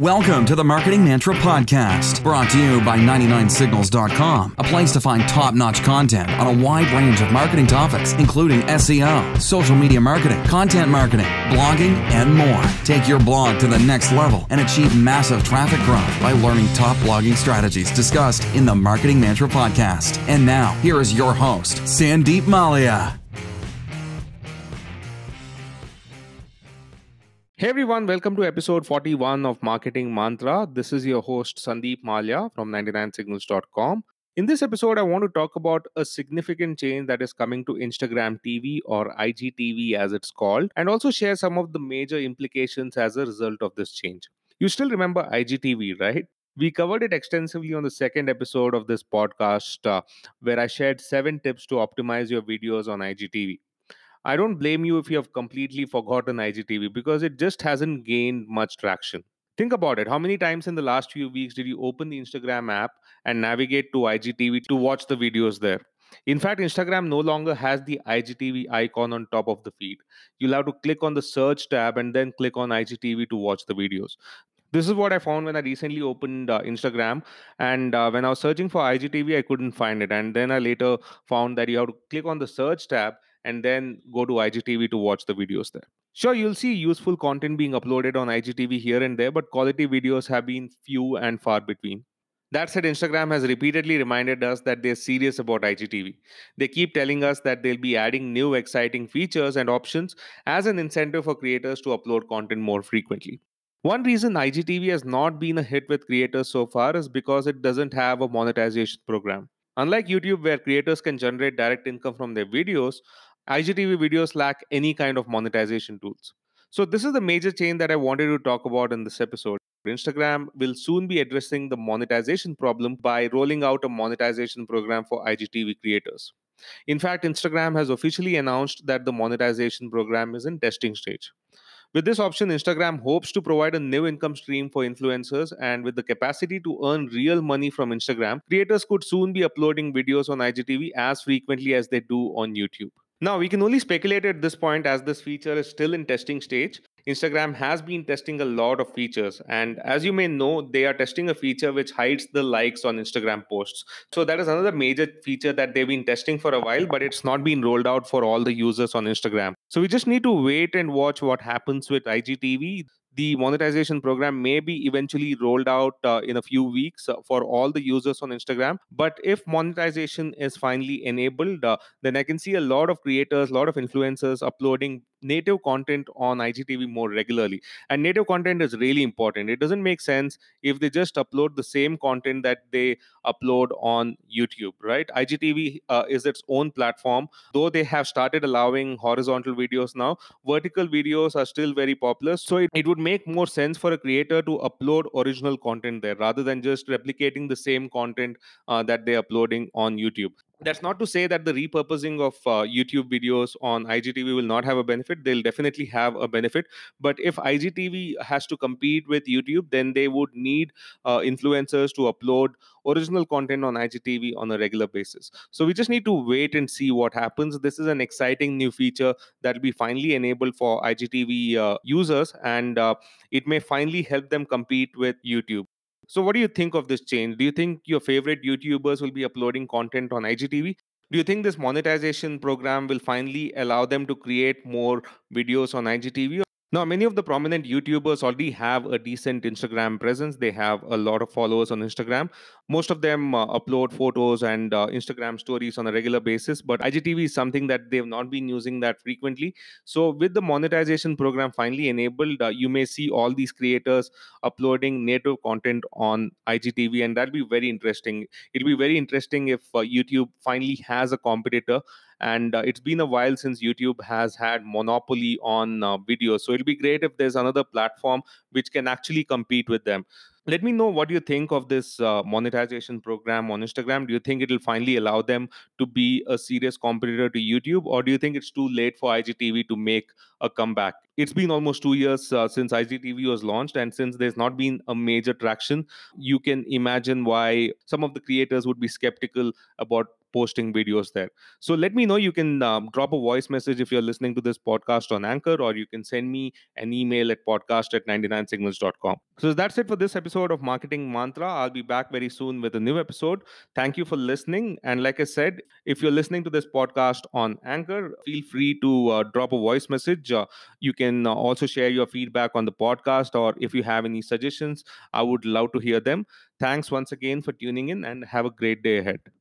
Welcome to the Marketing Mantra Podcast, brought to you by 99signals.com, a place to find top notch content on a wide range of marketing topics, including SEO, social media marketing, content marketing, blogging, and more. Take your blog to the next level and achieve massive traffic growth by learning top blogging strategies discussed in the Marketing Mantra Podcast. And now, here is your host, Sandeep Mallya. Hey everyone, welcome to episode 41 of Marketing Mantra. This is your host Sandeep Mallya from 99signals.com. In this episode, I want to talk about a significant change that is coming to Instagram TV or IGTV as it's called, and also share some of the major implications as a result of this change. You still remember IGTV, right? We covered it extensively on the second episode of this podcast, uh, where I shared seven tips to optimize your videos on IGTV. I don't blame you if you have completely forgotten IGTV because it just hasn't gained much traction. Think about it. How many times in the last few weeks did you open the Instagram app and navigate to IGTV to watch the videos there? In fact, Instagram no longer has the IGTV icon on top of the feed. You'll have to click on the search tab and then click on IGTV to watch the videos. This is what I found when I recently opened uh, Instagram. And uh, when I was searching for IGTV, I couldn't find it. And then I later found that you have to click on the search tab and then go to IGTV to watch the videos there. Sure, you'll see useful content being uploaded on IGTV here and there, but quality videos have been few and far between. That said, Instagram has repeatedly reminded us that they're serious about IGTV. They keep telling us that they'll be adding new exciting features and options as an incentive for creators to upload content more frequently. One reason IGTV has not been a hit with creators so far is because it doesn't have a monetization program. Unlike YouTube, where creators can generate direct income from their videos, IGTV videos lack any kind of monetization tools. So, this is the major change that I wanted to talk about in this episode. Instagram will soon be addressing the monetization problem by rolling out a monetization program for IGTV creators. In fact, Instagram has officially announced that the monetization program is in testing stage. With this option, Instagram hopes to provide a new income stream for influencers, and with the capacity to earn real money from Instagram, creators could soon be uploading videos on IGTV as frequently as they do on YouTube. Now, we can only speculate at this point as this feature is still in testing stage. Instagram has been testing a lot of features, and as you may know, they are testing a feature which hides the likes on Instagram posts. So, that is another major feature that they've been testing for a while, but it's not been rolled out for all the users on Instagram. So, we just need to wait and watch what happens with IGTV the monetization program may be eventually rolled out uh, in a few weeks uh, for all the users on Instagram. But if monetization is finally enabled, uh, then I can see a lot of creators, a lot of influencers uploading native content on IGTV more regularly. And native content is really important. It doesn't make sense if they just upload the same content that they upload on YouTube, right? IGTV uh, is its own platform. Though they have started allowing horizontal videos now, vertical videos are still very popular. So it, it would make more sense for a creator to upload original content there rather than just replicating the same content uh, that they're uploading on YouTube that's not to say that the repurposing of uh, youtube videos on igtv will not have a benefit. They'll definitely have a benefit. But if igtv has to compete with youtube then they would need uh, influencers to upload original content on igtv on a regular basis. So we just need to wait and see what happens. This is an exciting new feature that will be finally enabled for igtv uh, users and uh, it may finally help them compete with youtube so, what do you think of this change? Do you think your favorite YouTubers will be uploading content on IGTV? Do you think this monetization program will finally allow them to create more videos on IGTV? Now, many of the prominent YouTubers already have a decent Instagram presence. They have a lot of followers on Instagram. Most of them uh, upload photos and uh, Instagram stories on a regular basis, but IGTV is something that they've not been using that frequently. So, with the monetization program finally enabled, uh, you may see all these creators uploading native content on IGTV, and that'll be very interesting. It'll be very interesting if uh, YouTube finally has a competitor and uh, it's been a while since youtube has had monopoly on uh, video so it'll be great if there's another platform which can actually compete with them. Let me know what you think of this uh, monetization program on instagram. Do you think it'll finally allow them to be a serious competitor to youtube or do you think it's too late for igtv to make a comeback it's been almost two years uh, since igtv was launched and since there's not been a major traction you can imagine why some of the creators would be skeptical about posting videos there. So let me know. You can um, drop a voice message if you're listening to this podcast on Anchor, or you can send me an email at podcast at 99signals.com. So that's it for this episode of Marketing Mantra. I'll be back very soon with a new episode. Thank you for listening. And like I said, if you're listening to this podcast on Anchor, feel free to uh, drop a voice message. Uh, you can uh, also share your feedback on the podcast, or if you have any suggestions, I would love to hear them. Thanks once again for tuning in and have a great day ahead.